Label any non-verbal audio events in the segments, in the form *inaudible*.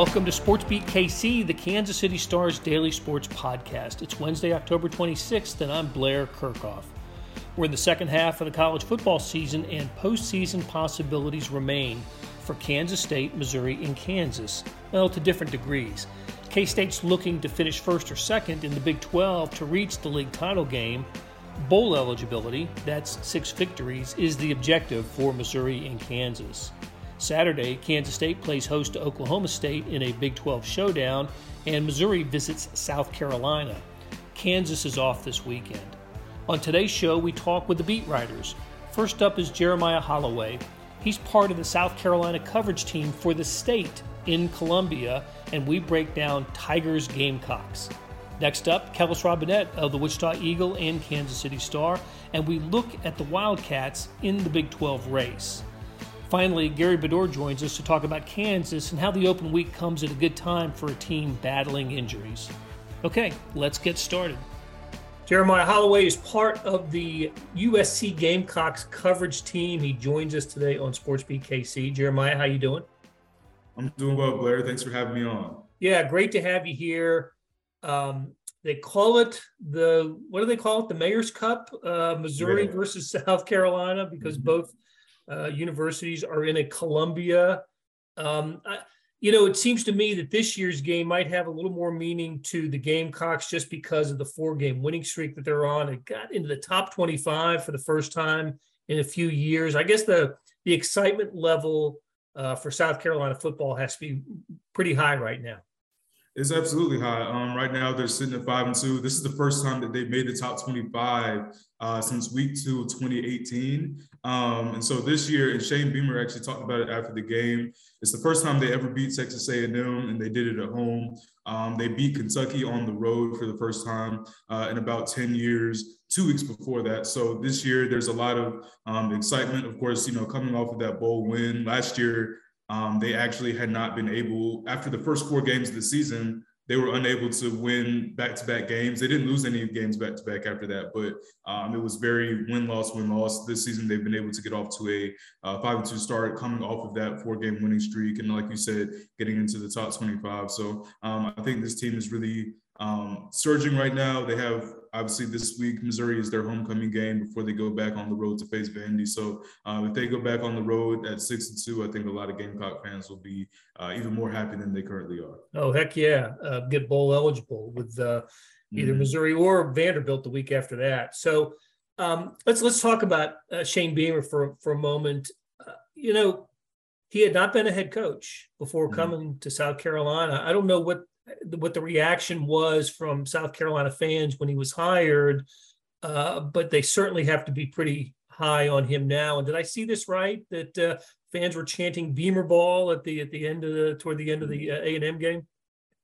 Welcome to Sports Beat KC, the Kansas City Stars daily sports podcast. It's Wednesday, October 26th, and I'm Blair Kerkhoff. We're in the second half of the college football season, and postseason possibilities remain for Kansas State, Missouri, and Kansas, well, to different degrees. K State's looking to finish first or second in the Big 12 to reach the league title game. Bowl eligibility, that's six victories, is the objective for Missouri and Kansas. Saturday, Kansas State plays host to Oklahoma State in a Big 12 showdown, and Missouri visits South Carolina. Kansas is off this weekend. On today's show, we talk with the beat writers. First up is Jeremiah Holloway. He's part of the South Carolina coverage team for the state in Columbia, and we break down Tigers Gamecocks. Next up, Kellis Robinett of the Wichita Eagle and Kansas City Star, and we look at the Wildcats in the Big 12 race. Finally, Gary Bedore joins us to talk about Kansas and how the open week comes at a good time for a team battling injuries. Okay, let's get started. Jeremiah Holloway is part of the USC Gamecocks coverage team. He joins us today on Sports Beat KC. Jeremiah, how you doing? I'm doing well, Blair. Thanks for having me on. Yeah, great to have you here. Um, they call it the what do they call it? The Mayor's Cup, uh, Missouri yeah. versus South Carolina, because mm-hmm. both uh, universities are in a Columbia. Um, I, you know, it seems to me that this year's game might have a little more meaning to the Gamecocks just because of the four game winning streak that they're on. It got into the top 25 for the first time in a few years. I guess the, the excitement level uh, for South Carolina football has to be pretty high right now. It's absolutely high. Um, right now, they're sitting at five and two. This is the first time that they've made the top 25 uh, since week two of 2018. Um, and so this year, and Shane Beamer actually talked about it after the game. It's the first time they ever beat Texas A&M, and they did it at home. Um, they beat Kentucky on the road for the first time uh, in about 10 years. Two weeks before that, so this year there's a lot of um, excitement. Of course, you know, coming off of that bowl win last year, um, they actually had not been able, after the first four games of the season, they were unable to win back-to-back games. They didn't lose any games back-to-back after that, but um, it was very win-loss, win-loss. This season, they've been able to get off to a uh, five and two start, coming off of that four-game winning streak, and like you said, getting into the top 25. So um, I think this team is really um, surging right now. They have obviously this week Missouri is their homecoming game before they go back on the road to face Vandy. So um, if they go back on the road at six and two, I think a lot of Gamecock fans will be uh, even more happy than they currently are. Oh heck yeah, uh, get bowl eligible with uh, either mm-hmm. Missouri or Vanderbilt the week after that. So um, let's let's talk about uh, Shane Beamer for for a moment. Uh, you know, he had not been a head coach before mm-hmm. coming to South Carolina. I don't know what what the reaction was from South Carolina fans when he was hired, uh, but they certainly have to be pretty high on him now. And did I see this right? That uh, fans were chanting Beamer ball at the at the end of the toward the end of the uh, A and M game.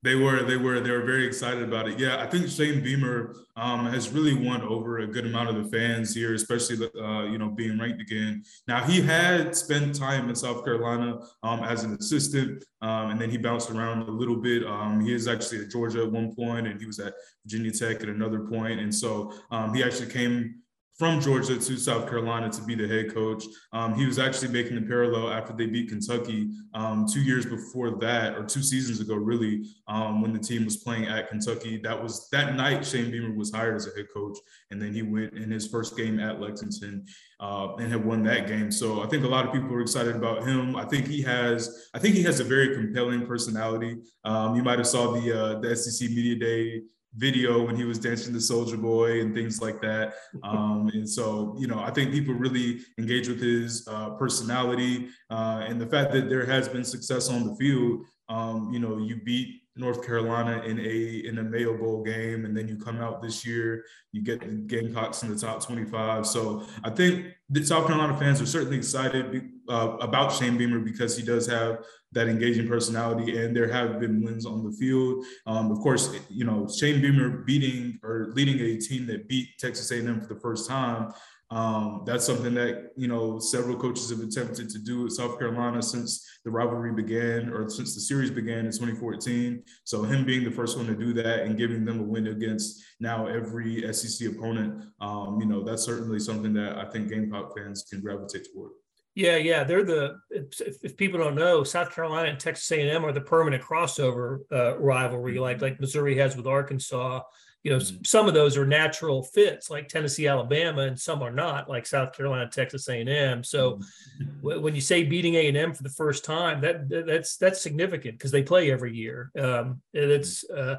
They were, they were, they were very excited about it. Yeah, I think Shane Beamer um, has really won over a good amount of the fans here, especially uh, you know being ranked again. Now he had spent time in South Carolina um, as an assistant, um, and then he bounced around a little bit. Um, he is actually at Georgia at one point, and he was at Virginia Tech at another point, and so um, he actually came from Georgia to South Carolina to be the head coach. Um, he was actually making the parallel after they beat Kentucky um, two years before that, or two seasons ago, really, um, when the team was playing at Kentucky. That was that night. Shane Beamer was hired as a head coach, and then he went in his first game at Lexington uh, and had won that game. So I think a lot of people are excited about him. I think he has. I think he has a very compelling personality. Um, you might have saw the uh, the SEC media day video when he was dancing the Soulja Boy and things like that. *laughs* Um, and so, you know, I think people really engage with his uh, personality uh, and the fact that there has been success on the field. Um, you know, you beat North Carolina in a in a Mayo Bowl game, and then you come out this year, you get the Gamecocks in the top 25. So I think the South Carolina fans are certainly excited uh, about Shane Beamer because he does have that engaging personality, and there have been wins on the field. Um, of course, you know Shane Beamer beating or leading a team that beat Texas A&M for the first time um, that's something that you know several coaches have attempted to do at South Carolina since the rivalry began, or since the series began in 2014. So him being the first one to do that and giving them a win against now every SEC opponent, um, you know, that's certainly something that I think Gamecock fans can gravitate toward. Yeah, yeah, they're the. If, if, people don't know, South Carolina and Texas A&M are the permanent crossover uh, rivalry, like like Missouri has with Arkansas. You know, mm-hmm. some of those are natural fits, like Tennessee, Alabama, and some are not, like South Carolina, Texas A&M. So, mm-hmm. when you say beating A&M for the first time, that that's that's significant because they play every year. Um, and it's uh,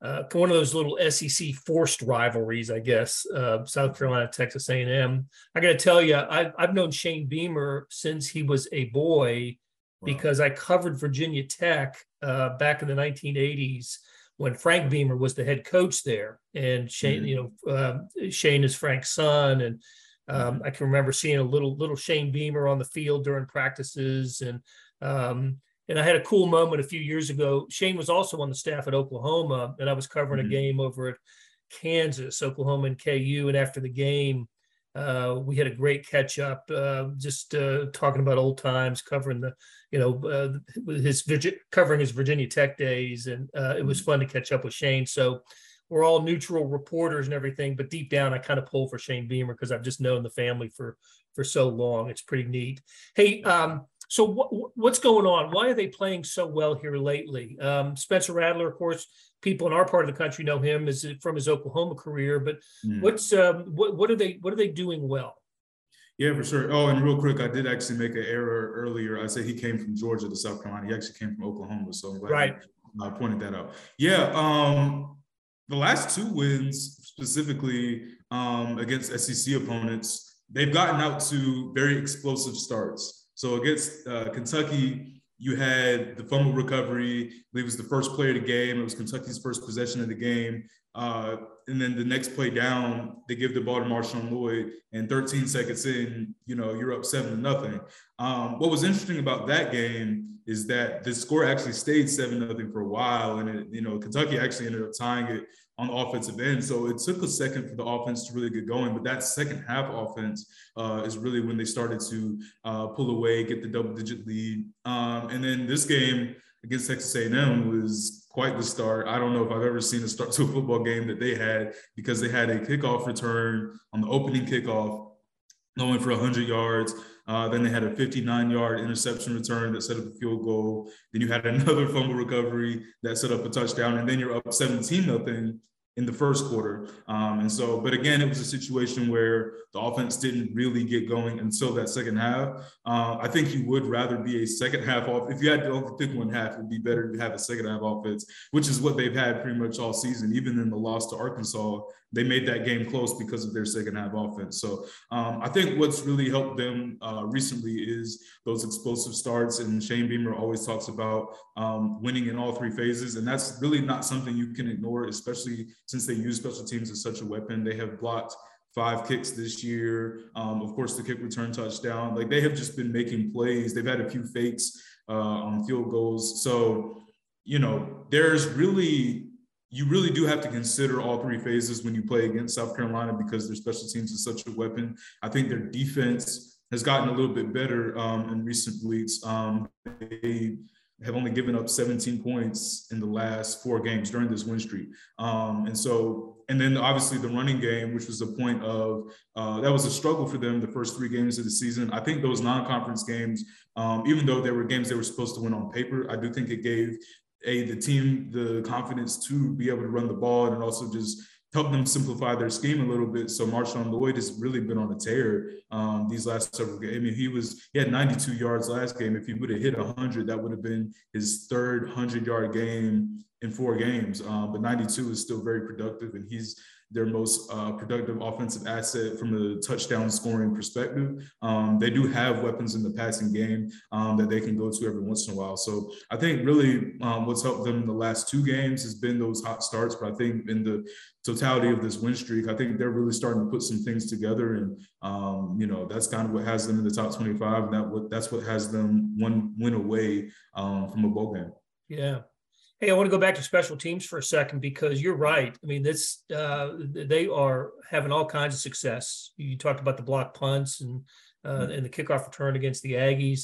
uh, one of those little SEC forced rivalries, I guess. Uh, South Carolina, Texas A&M. I got to tell you, I've, I've known Shane Beamer since he was a boy wow. because I covered Virginia Tech uh, back in the 1980s when Frank Beamer was the head coach there, and Shane, mm-hmm. you know, uh, Shane is Frank's son, and um. I can remember seeing a little little Shane Beamer on the field during practices, and um, and I had a cool moment a few years ago. Shane was also on the staff at Oklahoma, and I was covering mm-hmm. a game over at Kansas, Oklahoma, and KU. And after the game, uh, we had a great catch up, uh, just uh, talking about old times, covering the, you know, uh, his covering his Virginia Tech days, and uh, it was mm-hmm. fun to catch up with Shane. So we're all neutral reporters and everything, but deep down, I kind of pull for Shane Beamer because I've just known the family for for so long. It's pretty neat. Hey, um, so what, what's going on? Why are they playing so well here lately? Um, Spencer Rattler, of course, people in our part of the country know him as from his Oklahoma career. But mm. what's um, what what are they what are they doing well? Yeah, for sure. Oh, and real quick, I did actually make an error earlier. I said he came from Georgia to South Carolina. He actually came from Oklahoma. So I'm glad right. I pointed that out. Yeah. Um, the last two wins, specifically um, against SEC opponents, they've gotten out to very explosive starts. So against uh, Kentucky, you had the fumble recovery. I believe it was the first play of the game. It was Kentucky's first possession of the game. Uh, and then the next play down, they give the ball to Marshawn Lloyd, and 13 seconds in, you know, you're up seven to nothing. Um, what was interesting about that game is that the score actually stayed seven nothing for a while, and it, you know, Kentucky actually ended up tying it on the offensive end. So it took a second for the offense to really get going. But that second half offense uh, is really when they started to uh, pull away, get the double digit lead. Um, and then this game against Texas A&M was quite the start. I don't know if I've ever seen a start to a football game that they had because they had a kickoff return on the opening kickoff going for 100 yards. Uh, then they had a 59 yard interception return that set up a field goal. Then you had another fumble recovery that set up a touchdown. And then you're up 17 nothing in the first quarter. Um, and so, but again, it was a situation where the offense didn't really get going until that second half. Uh, I think you would rather be a second half off. If you had to pick one half, it'd be better to have a second half offense, which is what they've had pretty much all season. Even in the loss to Arkansas, they made that game close because of their second half offense. So um, I think what's really helped them uh, recently is those explosive starts. And Shane Beamer always talks about um, winning in all three phases. And that's really not something you can ignore, especially since they use special teams as such a weapon. They have blocked five kicks this year. Um, of course, the kick return touchdown. Like they have just been making plays. They've had a few fakes uh, on field goals. So, you know, there's really you really do have to consider all three phases when you play against South Carolina because their special teams is such a weapon. I think their defense has gotten a little bit better um, in recent weeks. Um, they have only given up 17 points in the last four games during this win streak. Um, and so, and then obviously the running game, which was a point of, uh, that was a struggle for them the first three games of the season. I think those non conference games, um, even though there were games they were supposed to win on paper, I do think it gave a the team the confidence to be able to run the ball and also just help them simplify their scheme a little bit. So Marshawn Lloyd has really been on a tear um, these last several games. I mean, he was he had 92 yards last game. If he would have hit 100, that would have been his third 100 yard game in four games. Um, but 92 is still very productive, and he's their most uh, productive offensive asset from a touchdown scoring perspective. Um, they do have weapons in the passing game um, that they can go to every once in a while. So I think really um, what's helped them in the last two games has been those hot starts. But I think in the totality of this win streak, I think they're really starting to put some things together, and um, you know that's kind of what has them in the top 25, and that what that's what has them one win away um, from a bowl game. Yeah, Hey, I want to go back to special teams for a second because you're right. I mean, this uh, they are having all kinds of success. You talked about the block punts and uh, mm-hmm. and the kickoff return against the Aggies.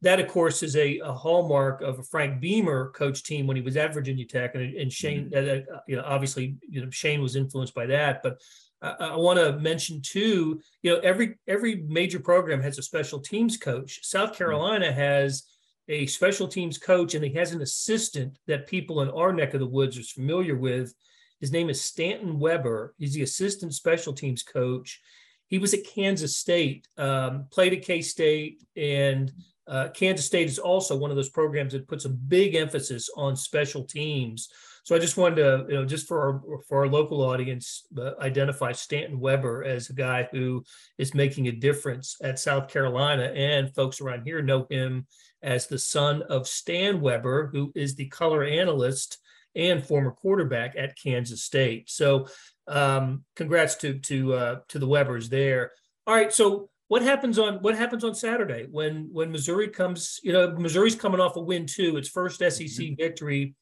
That, of course, is a, a, hallmark of a Frank Beamer coach team when he was at Virginia Tech, and, and Shane. Mm-hmm. Uh, you know, obviously, you know, Shane was influenced by that, but I, I want to mention too, you know, every every major program has a special teams coach. South mm-hmm. Carolina has a special teams coach, and he has an assistant that people in our neck of the woods are familiar with. His name is Stanton Weber. He's the assistant special teams coach. He was at Kansas State, um, played at K State, and uh, Kansas State is also one of those programs that puts a big emphasis on special teams. So I just wanted to, you know, just for our for our local audience, uh, identify Stanton Weber as a guy who is making a difference at South Carolina, and folks around here know him as the son of Stan Weber, who is the color analyst and former quarterback at Kansas State. So, um, congrats to to uh, to the Webers there. All right, so what happens on what happens on Saturday when when Missouri comes? You know, Missouri's coming off a win too, its first SEC mm-hmm. victory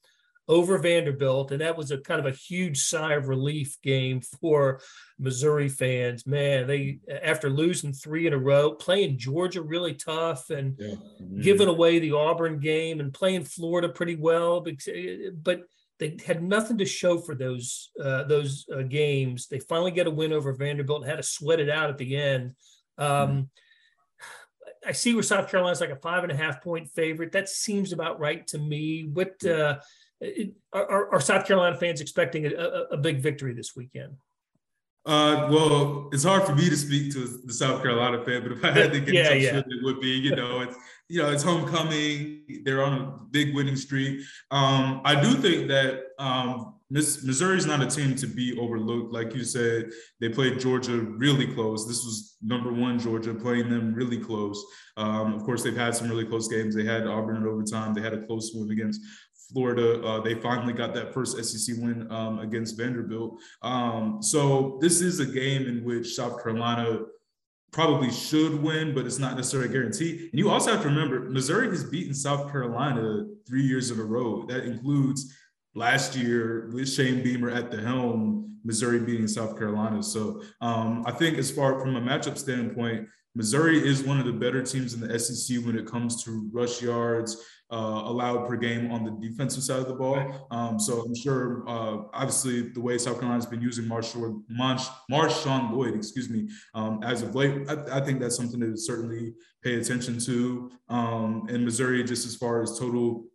over Vanderbilt, and that was a kind of a huge sigh of relief game for Missouri fans. Man, they after losing three in a row, playing Georgia really tough, and yeah. mm-hmm. giving away the Auburn game, and playing Florida pretty well, but they had nothing to show for those uh, those uh, games. They finally get a win over Vanderbilt and had to sweat it out at the end. Um, mm-hmm. I see where South Carolina's like a five and a half point favorite. That seems about right to me. What uh, are, are, South Carolina fans expecting a, a, a big victory this weekend? Uh, well, it's hard for me to speak to the South Carolina fan, but if I had to get yeah, yeah. it would be, you know, it's you know, it's homecoming. They're on a big winning streak. Um, I do think that um, Missouri is not a team to be overlooked. Like you said, they played Georgia really close. This was number one Georgia playing them really close. Um, of course, they've had some really close games. They had Auburn in overtime. They had a close one against Florida. Uh, they finally got that first SEC win um, against Vanderbilt. Um, so this is a game in which South Carolina probably should win, but it's not necessarily a guarantee. And you also have to remember, Missouri has beaten South Carolina three years in a row. That includes last year with Shane Beamer at the helm, Missouri beating South Carolina. So um, I think as far from a matchup standpoint, Missouri is one of the better teams in the SEC when it comes to rush yards, uh, allowed per game on the defensive side of the ball. Um, so I'm sure, uh, obviously, the way South Carolina's been using Marshall, Marsh, Marshawn Lloyd, excuse me, um, as of late, I, I, think that's something to certainly pay attention to. Um, in Missouri, just as far as total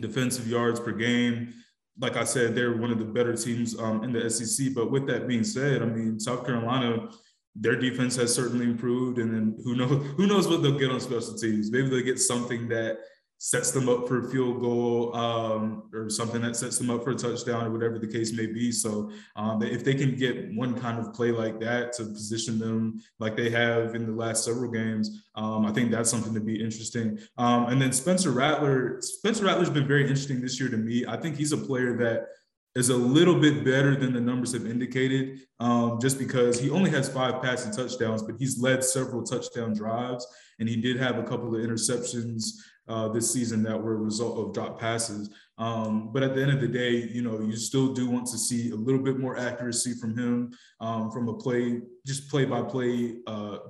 defensive yards per game, like I said, they're one of the better teams um, in the SEC. But with that being said, I mean, South Carolina their defense has certainly improved, and then who knows *laughs* who knows what they'll get on special teams. Maybe they'll get something that sets them up for a field goal um, or something that sets them up for a touchdown or whatever the case may be. So um, if they can get one kind of play like that to position them like they have in the last several games, um, I think that's something to be interesting. Um, and then Spencer Rattler, Spencer Rattler's been very interesting this year to me. I think he's a player that is a little bit better than the numbers have indicated, um, just because he only has five passing touchdowns, but he's led several touchdown drives, and he did have a couple of interceptions uh, this season that were a result of drop passes. Um, but at the end of the day, you know, you still do want to see a little bit more accuracy from him um, from a play, just play by play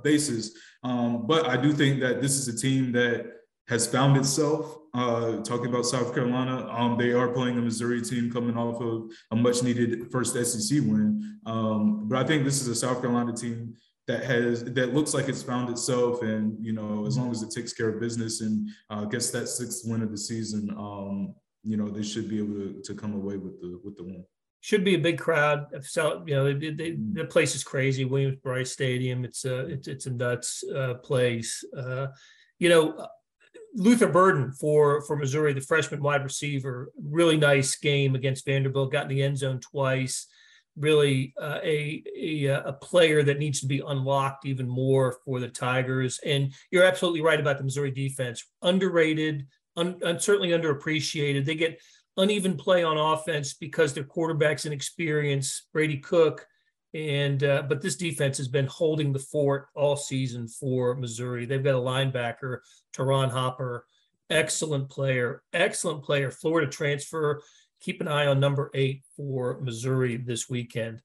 basis. Um, but I do think that this is a team that has found itself. Uh, talking about South Carolina, um, they are playing a Missouri team coming off of a much needed first SEC win. Um, but I think this is a South Carolina team that has that looks like it's found itself and you know as long as it takes care of business and uh, gets that sixth win of the season um, you know they should be able to, to come away with the with the win. Should be a big crowd. So you know they, they, the place is crazy. Williams brice stadium it's a it's, it's a nuts uh, place. Uh, you know Luther Burden for for Missouri, the freshman wide receiver, really nice game against Vanderbilt. Got in the end zone twice really uh, a, a, uh, a player that needs to be unlocked even more for the Tigers. And you're absolutely right about the Missouri defense, underrated, un, un, certainly underappreciated. They get uneven play on offense because their quarterback's inexperienced, Brady Cook. And uh, but this defense has been holding the fort all season for Missouri. They've got a linebacker, Ta'Ron Hopper, excellent player, excellent player, Florida transfer keep an eye on number eight for Missouri this weekend.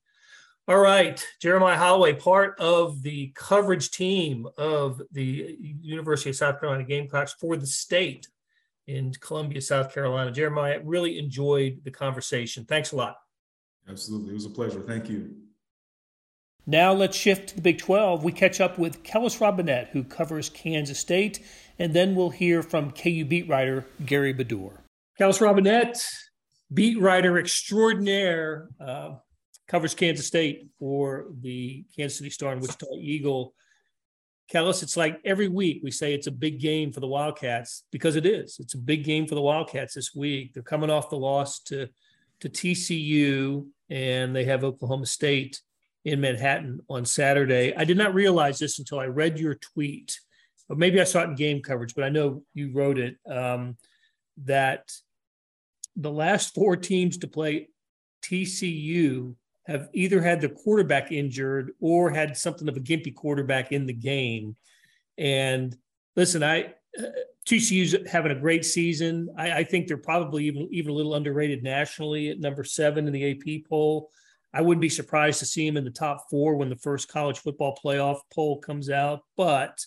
All right, Jeremiah Holloway, part of the coverage team of the University of South Carolina Gamecocks for the state in Columbia, South Carolina. Jeremiah, really enjoyed the conversation. Thanks a lot. Absolutely. It was a pleasure. Thank you. Now let's shift to the Big 12. We catch up with Kellis Robinett, who covers Kansas State, and then we'll hear from KU beat writer Gary Bedore. Kellis Robinett, beat writer extraordinaire, uh, covers Kansas State for the Kansas City Star and Wichita Eagle. Kellis, it's like every week we say it's a big game for the Wildcats because it is. It's a big game for the Wildcats this week. They're coming off the loss to to TCU and they have Oklahoma State in Manhattan on Saturday. I did not realize this until I read your tweet, or maybe I saw it in game coverage, but I know you wrote it um, that the last four teams to play TCU have either had the quarterback injured or had something of a gimpy quarterback in the game. And listen, I uh, TCU's having a great season. I, I, think they're probably even even a little underrated nationally at number seven in the AP poll. I wouldn't be surprised to see him in the top four when the first college football playoff poll comes out, but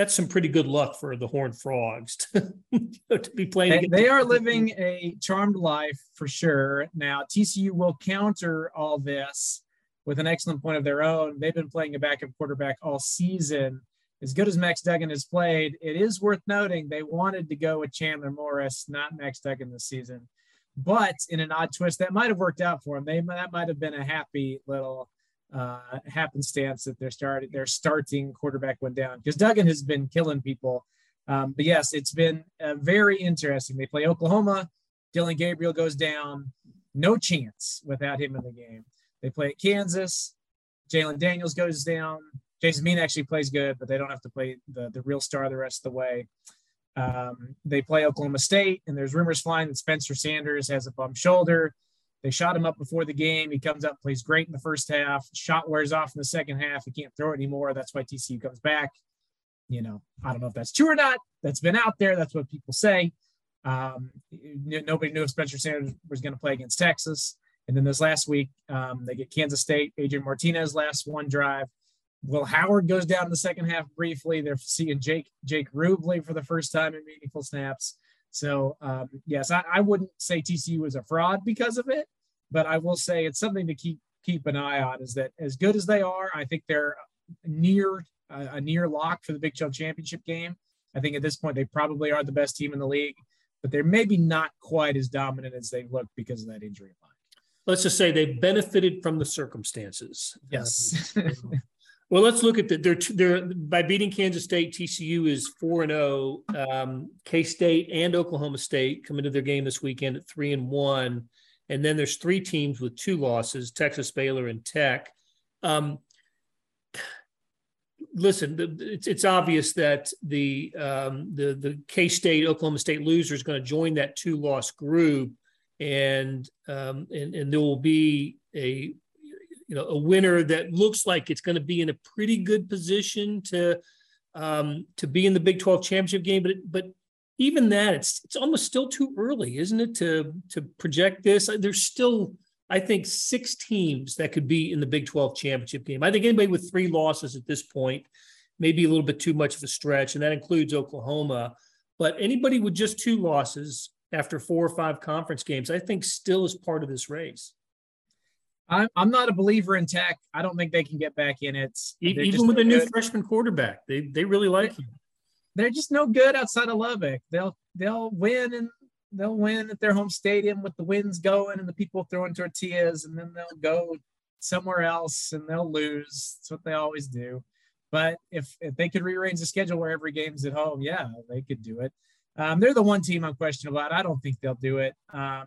that's some pretty good luck for the Horned Frogs to, *laughs* to be playing. They, they are living a charmed life for sure. Now, TCU will counter all this with an excellent point of their own. They've been playing a backup quarterback all season. As good as Max Duggan has played, it is worth noting they wanted to go with Chandler Morris, not Max Duggan this season. But in an odd twist, that might have worked out for him. They that might have been a happy little uh, happenstance that they're starting their starting quarterback went down because Duggan has been killing people. Um, but yes, it's been uh, very interesting. They play Oklahoma. Dillon Gabriel goes down. No chance without him in the game. They play at Kansas. Jalon Daniels goes down. Jason Bean actually plays good, but they don't have to play the, the real star the rest of the way. Um, they play Oklahoma State, and there's rumors flying that Spencer Sanders has a bum shoulder. They shot him up before the game. He comes up, plays great in the first half. Shot wears off in the second half. He can't throw it anymore. That's why TCU comes back. You know, I don't know if that's true or not. That's been out there. That's what people say. Um, nobody knew if Spencer Sanders was going to play against Texas. And then this last week, um, they get Kansas State. Adrian Martinez last one drive. Will Howard goes down in the second half briefly. They're seeing Jake Jake Rubley for the first time in meaningful snaps. So um, yes, I, I, wouldn't say TCU was a fraud because of it, but I will say it's something to keep keep an eye on. Is that as good as they are? I think they're near uh, a near lock for the Big 12 championship game. I think at this point they probably are the best team in the league, but they're maybe not quite as dominant as they look because of that injury line. Let's just say they benefited from the circumstances. Yes. *laughs* Well, let's look at the they're, they're by beating Kansas State. TCU is four and zero. Oh. Um, K State and Oklahoma State come into their game this weekend at three and one, and then there's three teams with two losses: Texas, Baylor, and Tech. Um, listen, it's it's obvious that the um, the the K State Oklahoma State loser is going to join that two loss group, and um, and and there will be a you know a winner that looks like it's going to be in a pretty good position to um, to be in the Big 12 championship game. But but even that, it's it's almost still too early, isn't it, to to project this? Uh, there's still I think six teams that could be in the Big 12 championship game. I think anybody with three losses at this point may be a little bit too much of a stretch, and that includes Oklahoma. But anybody with just two losses after four or five conference games, I think still is part of this race. I'm, I'm not a believer in Tech. I don't think they can get back in it. They're Even with a new freshman quarterback, they they really like him. They're just no good outside of Lubbock. They'll they'll win and they'll win at their home stadium with the winds going and the people throwing tortillas, and then they'll go somewhere else and they'll lose. That's what they always do. But if, if they could rearrange the schedule where every game's at home, yeah, they could do it. Um, they're the one team I'm questioning about. I don't think they'll do it. Um,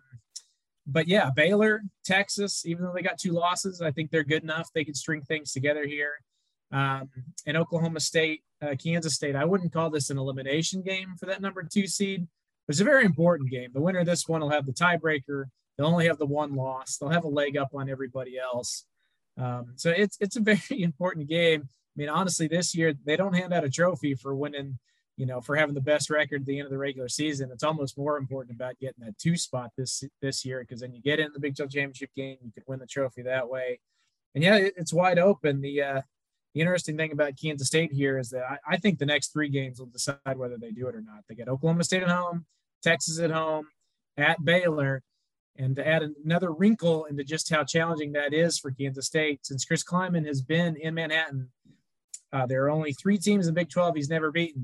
but yeah, Baylor, Texas, even though they got two losses, I think they're good enough. They can string things together here. Um, and Oklahoma State, uh, Kansas State, I wouldn't call this an elimination game for that number two seed. It's a very important game. The winner of this one will have the tiebreaker. They'll only have the one loss. They'll have a leg up on everybody else. Um, so it's it's a *laughs* very important game. I mean, honestly, this year they don't hand out a trophy for winning you know, for having the best record at the end of the regular season, it's almost more important about getting that two spot this this year because then you get in the Big 12 championship game, you could win the trophy that way. And yeah, it's wide open. The uh, the interesting thing about Kansas State here is that I, I think the next three games will decide whether they do it or not. They get Oklahoma State at home, Texas at home, at Baylor. And to add another wrinkle into just how challenging that is for Kansas State, since Chris Klieman has been in Manhattan, uh, there are only three teams in Big 12 he's never beaten.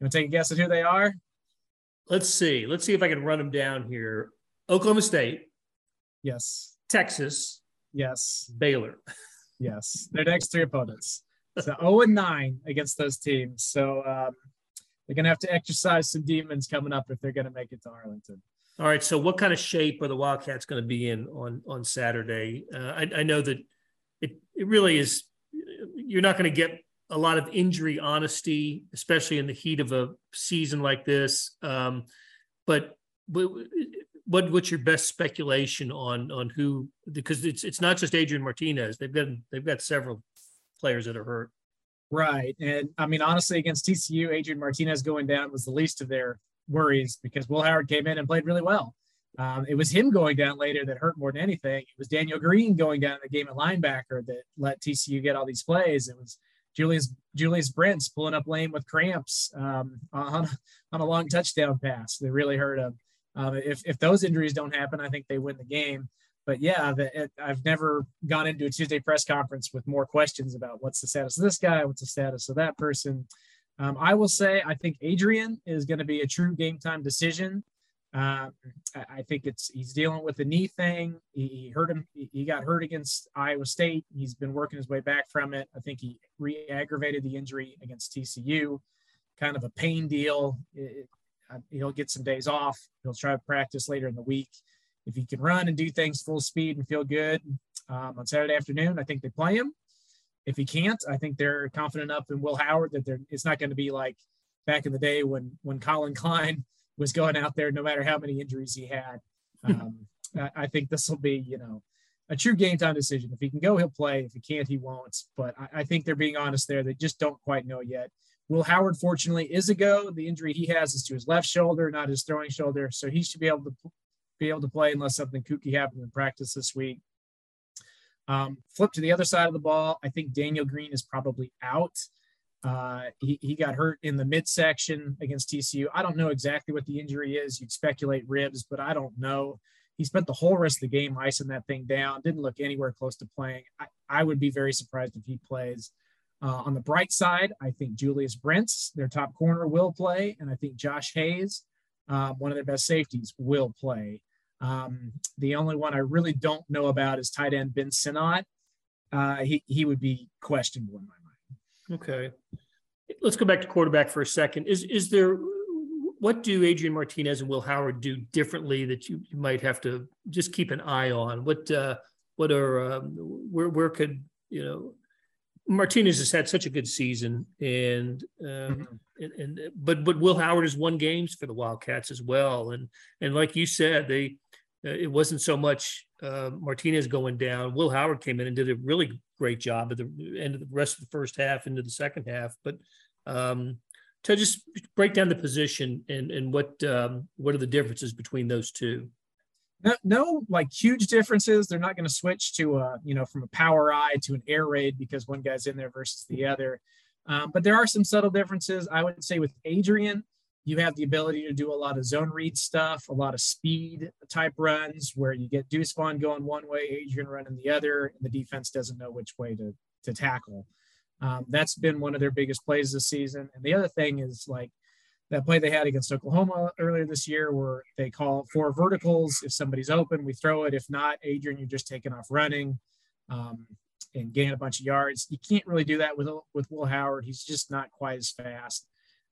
You want to take a guess at who they are? Let's see. Let's see if I can run them down here. Oklahoma State. Yes. Texas. Yes. Baylor. *laughs* Yes. Their next three opponents. So 0 and 9 against those teams. So um, they're going to have to exercise some demons coming up if they're going to make it to Arlington. All right. So, what kind of shape are the Wildcats going to be in on on Saturday? Uh, I, I, know that it it really is. You're not going to get a lot of injury honesty, especially in the heat of a season like this. Um, but what what's your best speculation on on who? Because it's it's not just Adrian Martinez. They've got they've got several players that are hurt. Right, and I mean honestly, against TCU, Adrian Martinez going down was the least of their worries because Will Howard came in and played really well. Um, it was him going down later that hurt more than anything. It was Daniel Green going down in the game at linebacker that let TCU get all these plays. It was Julius Julius Brents pulling up lane with cramps um, on *laughs* on a long touchdown pass. They really hurt him. Um, if if those injuries don't happen, I think they win the game. But yeah, the, it, I've never gone into a Tuesday press conference with more questions about what's the status of this guy, what's the status of that person. Um, I will say I think Adrian is going to be a true game time decision. Um, I think it's he's dealing with the knee thing. He, he hurt him. He got hurt against Iowa State. He's been working his way back from it. I think he re-aggravated the injury against TCU. Kind of a pain deal. It, he'll get some days off. He'll try to practice later in the week. If he can run and do things full speed and feel good um, on Saturday afternoon, I think they play him. If he can't, I think they're confident enough in Will Howard that it's not going to be like back in the day when when Collin Klein *laughs* was going out there, no matter how many injuries he had. Um, I, I, think this will be, you know, a true game time decision. If he can go, he'll play. If he can't, he won't. But I, I think they're being honest there. They just don't quite know yet. Will Howard, fortunately, is a go. The injury he has is to his left shoulder, not his throwing shoulder. So he should be able to be able to play unless something kooky happens in practice this week. Um, flip to the other side of the ball. I think Daniel Green is probably out. Uh, he, he got hurt in the midsection against TCU. I don't know exactly what the injury is. You'd speculate ribs, but I don't know. He spent the whole rest of the game icing that thing down. Didn't look anywhere close to playing. I, I would be very surprised if he plays. Uh, on the bright side, I think Julius Brents, their top corner, will play, and I think Josh Hayes, uh, one of their best safeties, will play. Um, the only one I really don't know about is tight end Ben Sinnott. Uh, he he would be questionable in my mind. Okay, let's go back to quarterback for a second. Is is there what do Adrian Martinez and Will Howard do differently that you, you might have to just keep an eye on? What uh, what are um, where where could you know Martinez has had such a good season, and, um, mm-hmm. and, and but but Will Howard has won games for the Wildcats as well, and and like you said, they uh, it wasn't so much uh, Martinez going down. Will Howard came in and did a really great job at the end of the rest of the first half into the second half. But um, to just break down the position and and what um, what are the differences between those two? No, no, like huge differences. They're not going to switch to a you know from a power I to an air raid because one guy's in there versus the other. Um, but there are some subtle differences. I would say with Adrian, you have the ability to do a lot of zone read stuff, a lot of speed type runs where you get Deuce Vaughn going one way, Adrian running the other, and the defense doesn't know which way to, to tackle. Um, that's been one of their biggest plays this season. And the other thing is like that play they had against Oklahoma earlier this year where they call four verticals. If somebody's open, we throw it. If not, Adrian, you're just taking off running um, and gain a bunch of yards. You can't really do that with, with Will Howard. He's just not quite as fast.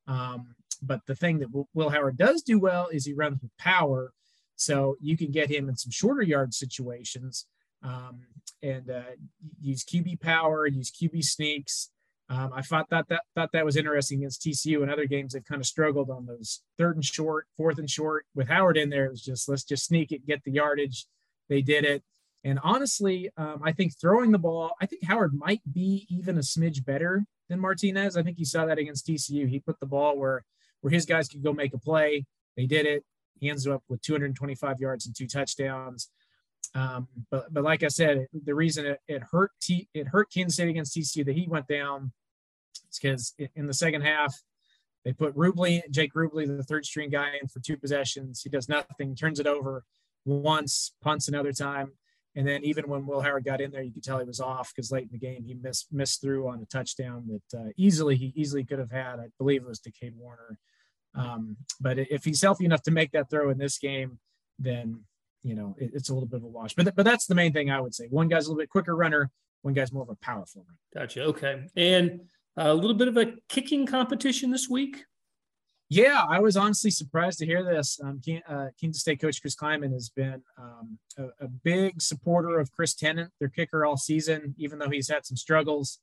Um, but the thing that Will Howard does do well is he runs with power. So you can get him in some shorter yard situations um, and uh, use QB power, use QB sneaks. Um, I thought that, that thought that was interesting against TCU and other games. They've kind of struggled on those third and short, fourth and short. With Howard in there, it was just let's just sneak it, get the yardage. They did it. And honestly, um, I think throwing the ball, I think Howard might be even a smidge better than Martinez. I think you saw that against TCU. He put the ball where where his guys could go make a play. They did it. He ends up with 225 yards and two touchdowns. Um, but but like I said, the reason it, it hurt T, it hurt Kansas State against TCU that he went down is because in the second half they put Rubley, Jake Rubley, the third string guy, in for two possessions. He does nothing, turns it over, once, punts another time. And then even when Will Howard got in there, you could tell he was off because late in the game he missed missed through on a touchdown that uh, easily he easily could have had. I believe it was to Cade Warner. Um, but if he's healthy enough to make that throw in this game, then you know it, it's a little bit of a wash. But th- but that's the main thing I would say. One guy's a little bit quicker runner. One guy's more of a powerful runner. Gotcha. Okay. And a little bit of a kicking competition this week. Yeah, I was honestly surprised to hear this. Um, uh, Kansas State coach Chris Klieman has been um, a, a, big supporter of Chris Tennant, their kicker all season, even though he's had some struggles.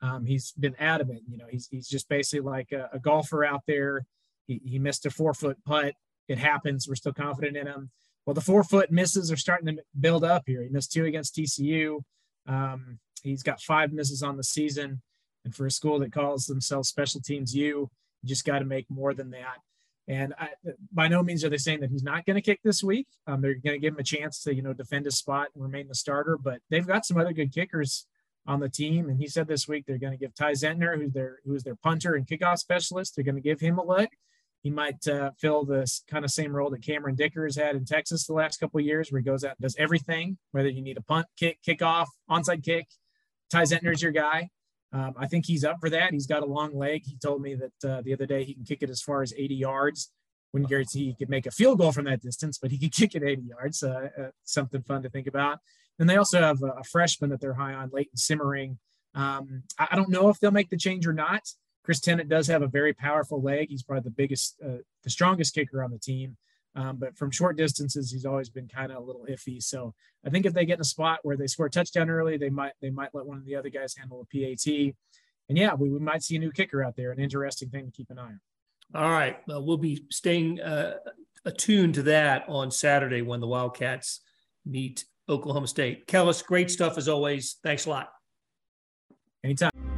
Um, he's been adamant. You know, he's he's just basically like a, a golfer out there. He, he missed a four foot putt. It happens. We're still confident in him. Well, the four foot misses are starting to build up here. He missed two against TCU. Um, he's got five misses on the season. And for a school that calls themselves Special Teams U, you just got to make more than that. And I, by no means are they saying that he's not going to kick this week. Um, they're going to give him a chance to, you know, defend his spot and remain the starter. But they've got some other good kickers on the team. And he said this week they're going to give Ty Zentner, who's their who's their punter and kickoff specialist, they're going to give him a look. He might uh, fill this kind of same role that Cameron Dicker has had in Texas the last couple of years, where he goes out and does everything, whether you need a punt, kick, kickoff, onside kick. Ty Zentner's your guy. Um, I think he's up for that. He's got a long leg. He told me that uh, the other day he can kick it as far as 80 yards. Wouldn't guarantee he could make a field goal from that distance, but he could *laughs* kick it 80 yards. Uh, uh, something fun to think about. And they also have a, a freshman that they're high on, Leighton Simmering. Um, I, I, don't know if they'll make the change or not. Chris Tennant does have a very powerful leg. He's probably the biggest, uh, the strongest kicker on the team. Um, but from short distances, he's always been kind of a little iffy. So I think if they get in a spot where they score a touchdown early, they might they might let one of the other guys handle a PAT. And yeah, we, we might see a new kicker out there. An interesting thing to keep an eye on. All right, well, we'll be staying uh, attuned to that on Saturday when the Wildcats meet Oklahoma State. Kellis, great stuff as always. Thanks a lot. Anytime.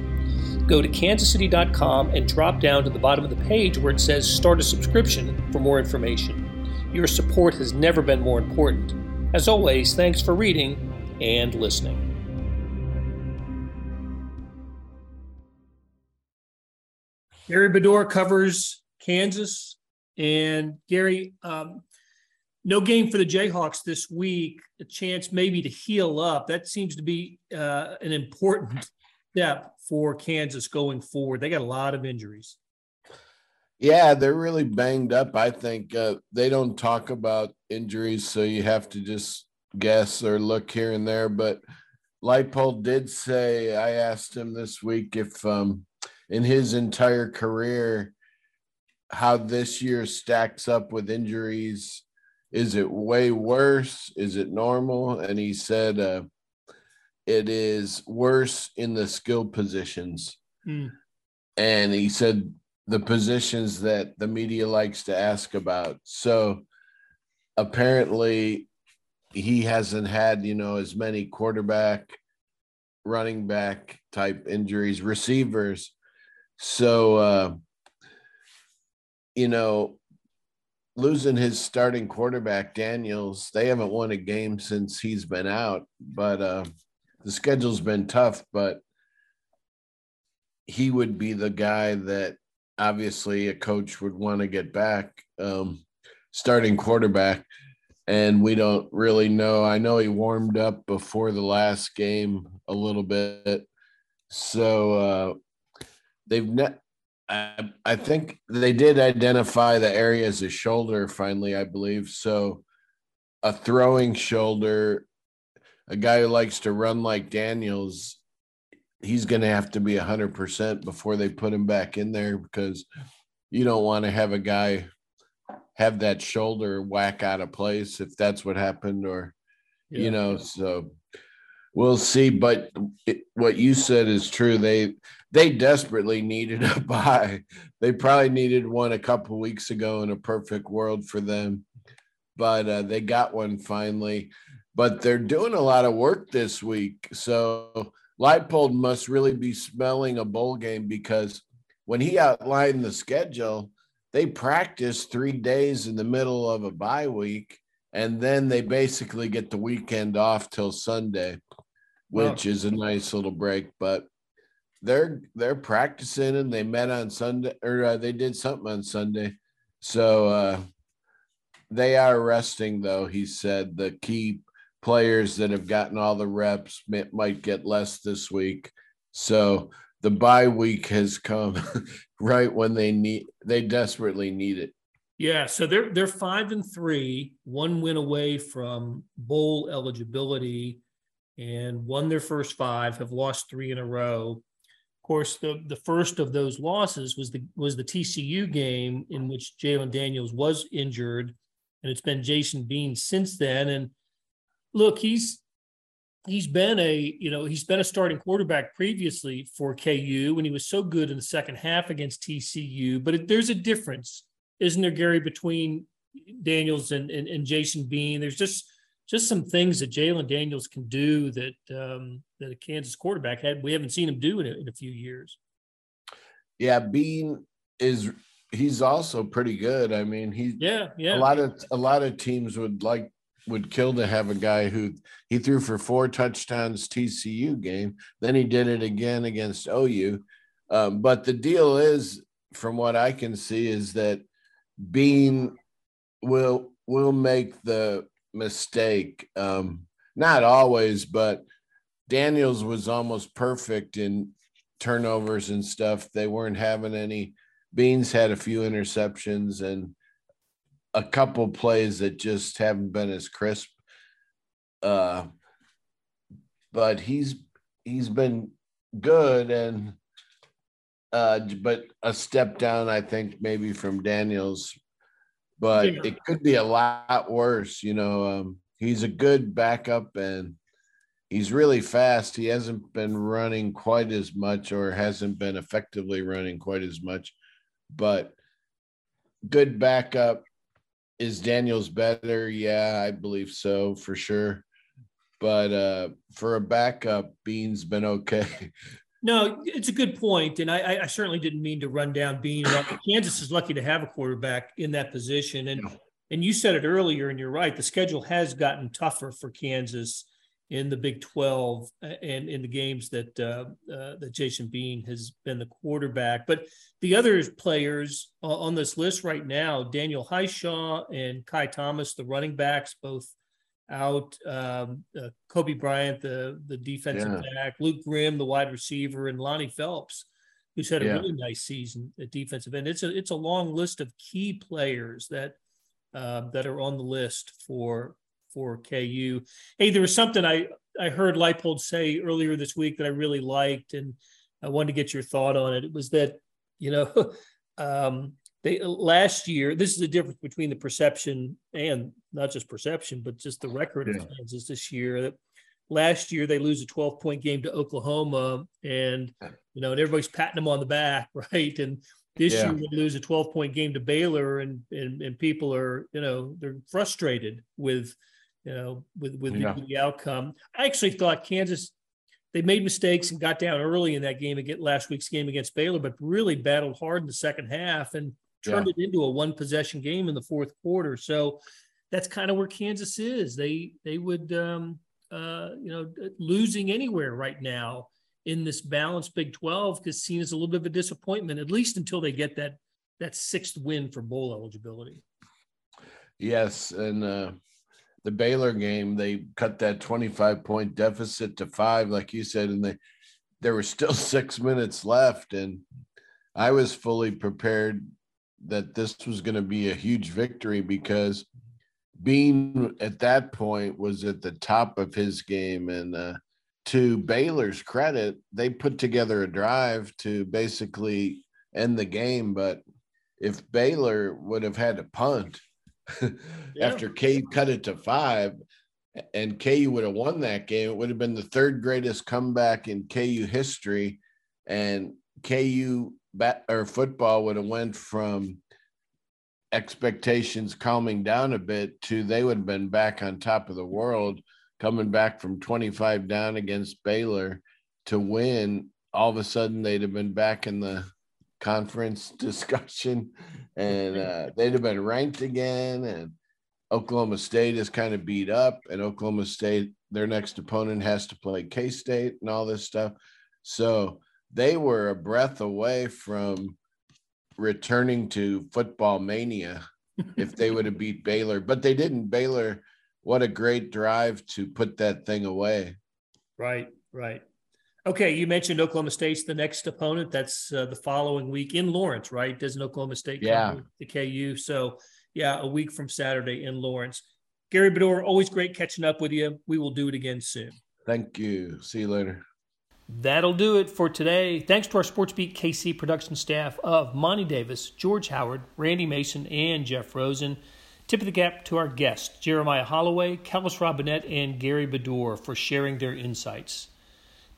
go to kansascity.com and drop down to the bottom of the page where it says Start a Subscription for more information. Your support has never been more important. As always, thanks for reading and listening. Gary Bedore covers Kansas. And Gary, um, no game for the Jayhawks this week, a chance maybe to heal up. That seems to be uh, an important step for Kansas going forward? They got a lot of injuries. Yeah, they're really banged up. I think uh, they don't talk about injuries, so you have to just guess or look here and there. But Leipold did say, I asked him this week if um, in his entire career, how this year stacks up with injuries. Is it way worse? Is it normal? And he said, uh, it is worse in the skilled positions. Mm. And he said the positions that the media likes to ask about. So apparently he hasn't had, you know, as many quarterback, running back type injuries, receivers. So uh you know, losing his starting quarterback Daniels, they haven't won a game since he's been out, but uh the schedule's been tough, but he would be the guy that obviously a coach would want to get back, um, starting quarterback. And we don't really know. I know he warmed up before the last game a little bit. So uh, they've not, I, I think they did identify the area as a shoulder finally, I believe. So a throwing shoulder a guy who likes to run like Daniels, he's going to have to be 100% before they put him back in there because you don't want to have a guy have that shoulder whack out of place if that's what happened or yeah. you know so we'll see. But it, what you said is true. They they desperately needed a *laughs* bye they probably needed one a couple weeks ago in a perfect world for them. But uh, they got one finally but they're doing a lot of work this week. So Leipold must really be smelling a bowl game because when he outlined the schedule, they practice three days in the middle of a bye week, and then they basically get the weekend off till Sunday, which is a nice little break. But they're they're practicing and they met on Sunday or uh, they did something on Sunday, so uh, they are resting though. He said the key players that have gotten all the reps might get less this week. So the bye week has come *laughs* right when they need they desperately need it. Yeah, so they're they're five and three, one win away from bowl eligibility, and won their first five, have lost three in a row. Of course, the, the first of those losses was the was the TCU game in which Jalon Daniels was injured, and it's been Jason Bean since then. And look, he's he's been a you know he's been a starting quarterback previously for KU when he was so good in the second half against TCU. But it, there's a difference, isn't there, Gary, between Daniels and, and, and Jason Bean? There's just just some things that Jalon Daniels can do that um, that a Kansas quarterback had we haven't seen him do in a, in a few years. Yeah, Bean is he's also pretty good. I mean, he yeah yeah a lot of a lot of teams would like would kill to have a guy who he threw for four touchdowns TCU game. Then he did it again against OU. Um, but the deal is, from what I can see, is that Bean will will make the mistake. Um, not always, but Daniels was almost perfect in turnovers and stuff. They weren't having any. Beans had a few interceptions and a couple plays that just haven't been as crisp. Uh, but he's he's been good and uh, but a step down, I think, maybe from Daniels. But yeah. it could be a lot worse. You know, um, he's a good backup and he's really fast. He hasn't been running quite as much or hasn't been effectively running quite as much, but good backup is Daniels better? Yeah, I believe so for sure. But uh, for a backup, Bean's been okay. *laughs* No, it's a good point, and I, I certainly didn't mean to run down Bean. Kansas is lucky to have a quarterback in that position, and and you said it earlier, and you're right. The schedule has gotten tougher for Kansas in the Big 12 uh, and in the games that uh, uh, that Jason Bean has been the quarterback. But the other players on this list right now, Daniel Hishaw and Ky Thomas, the running backs, both out. Um, uh, Cobee Bryant, the the defensive yeah. back, Luke Grimm, the wide receiver, and Lonnie Phelps, who's had a yeah. really nice season at defensive end. It's a it's a long list of key players that uh, that are on the list for for KU. Hey, there was something I I heard Leipold say earlier this week that I really liked, and I wanted to get your thought on it. It was that you know *laughs* um, they last year. This is the difference between the perception and not just perception, but just the record yeah. of Kansas this year. That last year they lose a 12 point game to Oklahoma, and you know, and everybody's patting them on the back, *laughs* right? And this yeah. year they lose a 12 point game to Baylor, and, and and people are you know they're frustrated with you know, with with yeah. the, the, outcome. I actually thought Kansas they made mistakes and got down early in that game against last week's game against Baylor, but really battled hard in the second half and turned yeah. it into a one possession game in the fourth quarter. So that's kind of where Kansas is. They they would um, uh, you know losing anywhere right now in this balanced Big 12 is seen as a little bit of a disappointment, at least until they get that that sixth win for bowl eligibility. Yes, and uh, the Baylor game, they cut that 25 point deficit to five, like you said, and they there were still *laughs* six minutes left. And I was fully prepared that this was going to be a huge victory because Bean at that point was at the top of his game. And uh, to Baylor's credit, they put together a drive to basically end the game. But if Baylor would have had to punt, after K cut it to five, and KU would have won that game. It would have been the third greatest comeback in KU history, and KU bat or football would have went from expectations calming down a bit to they would have been back on top of the world, coming back from 25 down against Baylor. to win, all of a sudden they'd have been back in the conference *laughs* discussion and *laughs* uh, they'd have been ranked again. And Oklahoma State is kind of beat up, and Oklahoma State, their next opponent has to play K State and all this stuff. So they were a breath away from returning to football mania if they would have beat Baylor, but they didn't. Baylor, what a great drive to put that thing away. Right, right. Okay, you mentioned Oklahoma State's the next opponent. That's uh, the following week in Lawrence, right? Doesn't Oklahoma State yeah. the KU? So, yeah, a week from Saturday in Lawrence. Gary Bedore, always great catching up with you. We will do it again soon. Thank you. See you later. That'll do it for today. Thanks to our Sports Beat KC production staff of Monty Davis, George Howard, Randy Mason, and Jeff Rosen. Tip of the cap to our guests, Jeremiah Holloway, Kellis Robinett, and Gary Bedore for sharing their insights.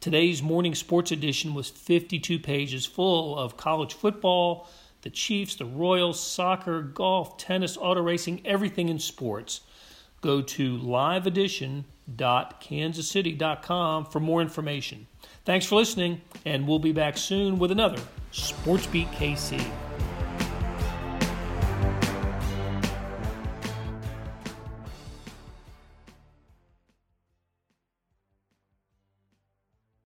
Today's morning sports edition was 52 pages full of college football, the Chiefs, the Royals, soccer, golf, tennis, auto racing, everything in sports. Go to liveedition.kansascity.com for more information. Thanks for listening, and we'll be back soon with another Sports Beat KC.